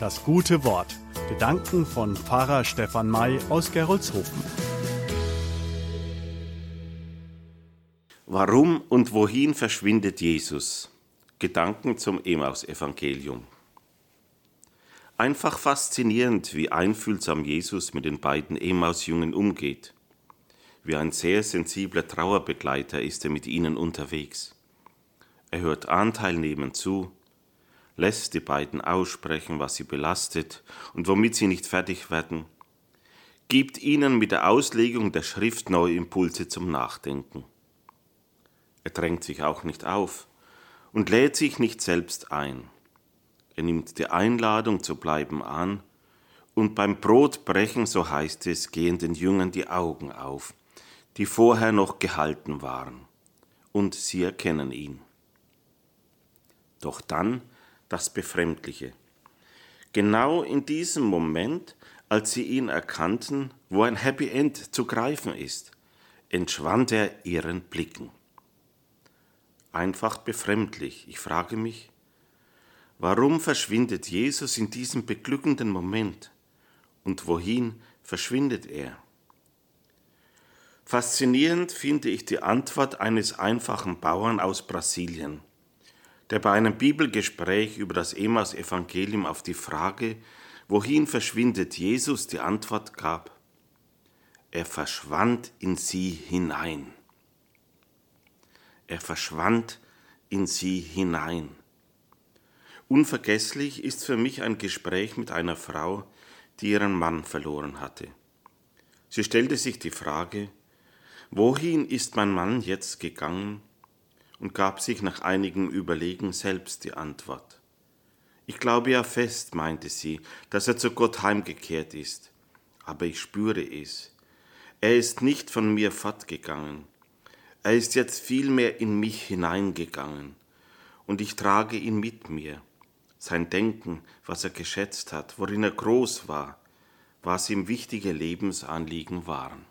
Das gute Wort. Gedanken von Pfarrer Stefan May aus Gerolzhofen. Warum und wohin verschwindet Jesus? Gedanken zum Emaus-Evangelium. Einfach faszinierend, wie einfühlsam Jesus mit den beiden Emaus-Jungen umgeht. Wie ein sehr sensibler Trauerbegleiter ist er mit ihnen unterwegs. Er hört anteilnehmend zu, lässt die beiden aussprechen, was sie belastet und womit sie nicht fertig werden, gibt ihnen mit der Auslegung der Schrift neue Impulse zum Nachdenken. Er drängt sich auch nicht auf und lädt sich nicht selbst ein. Er nimmt die Einladung zu bleiben an, und beim Brotbrechen, so heißt es, gehen den Jüngern die Augen auf, die vorher noch gehalten waren, und sie erkennen ihn. Doch dann das Befremdliche. Genau in diesem Moment, als sie ihn erkannten, wo ein Happy End zu greifen ist, entschwand er ihren Blicken. Einfach befremdlich. Ich frage mich, warum verschwindet Jesus in diesem beglückenden Moment und wohin verschwindet er? Faszinierend finde ich die Antwort eines einfachen Bauern aus Brasilien der bei einem Bibelgespräch über das Emmaus-Evangelium auf die Frage, wohin verschwindet Jesus, die Antwort gab, er verschwand in sie hinein. Er verschwand in sie hinein. Unvergesslich ist für mich ein Gespräch mit einer Frau, die ihren Mann verloren hatte. Sie stellte sich die Frage, wohin ist mein Mann jetzt gegangen und gab sich nach einigem Überlegen selbst die Antwort. Ich glaube ja fest, meinte sie, dass er zu Gott heimgekehrt ist, aber ich spüre es. Er ist nicht von mir fortgegangen. Er ist jetzt vielmehr in mich hineingegangen, und ich trage ihn mit mir. Sein Denken, was er geschätzt hat, worin er groß war, was ihm wichtige Lebensanliegen waren.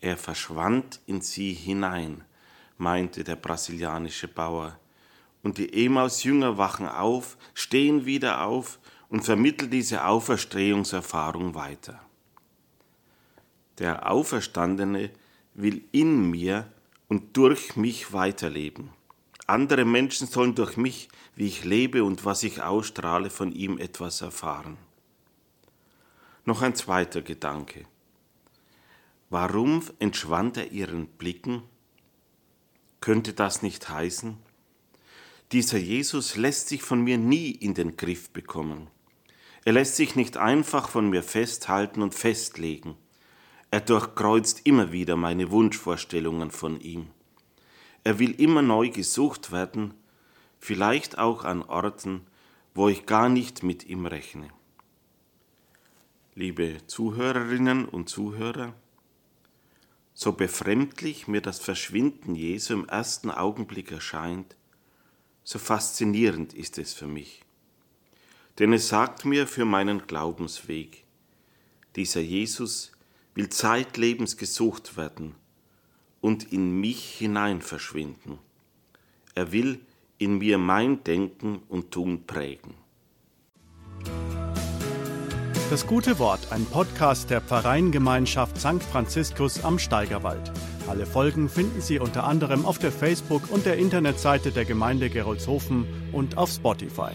Er verschwand in sie hinein, meinte der brasilianische Bauer. Und die Emaus-Jünger wachen auf, stehen wieder auf und vermitteln diese Auferstehungserfahrung weiter. Der Auferstandene will in mir und durch mich weiterleben. Andere Menschen sollen durch mich, wie ich lebe und was ich ausstrahle, von ihm etwas erfahren. Noch ein zweiter Gedanke. Warum entschwand er ihren Blicken? Könnte das nicht heißen? Dieser Jesus lässt sich von mir nie in den Griff bekommen. Er lässt sich nicht einfach von mir festhalten und festlegen. Er durchkreuzt immer wieder meine Wunschvorstellungen von ihm. Er will immer neu gesucht werden, vielleicht auch an Orten, wo ich gar nicht mit ihm rechne. Liebe Zuhörerinnen und Zuhörer, so befremdlich mir das Verschwinden Jesu im ersten Augenblick erscheint, so faszinierend ist es für mich. Denn es sagt mir für meinen Glaubensweg, dieser Jesus will zeitlebens gesucht werden und in mich hinein verschwinden. Er will in mir mein Denken und Tun prägen. Das gute Wort, ein Podcast der Pfarreiengemeinschaft St. Franziskus am Steigerwald. Alle Folgen finden Sie unter anderem auf der Facebook- und der Internetseite der Gemeinde Gerolzhofen und auf Spotify.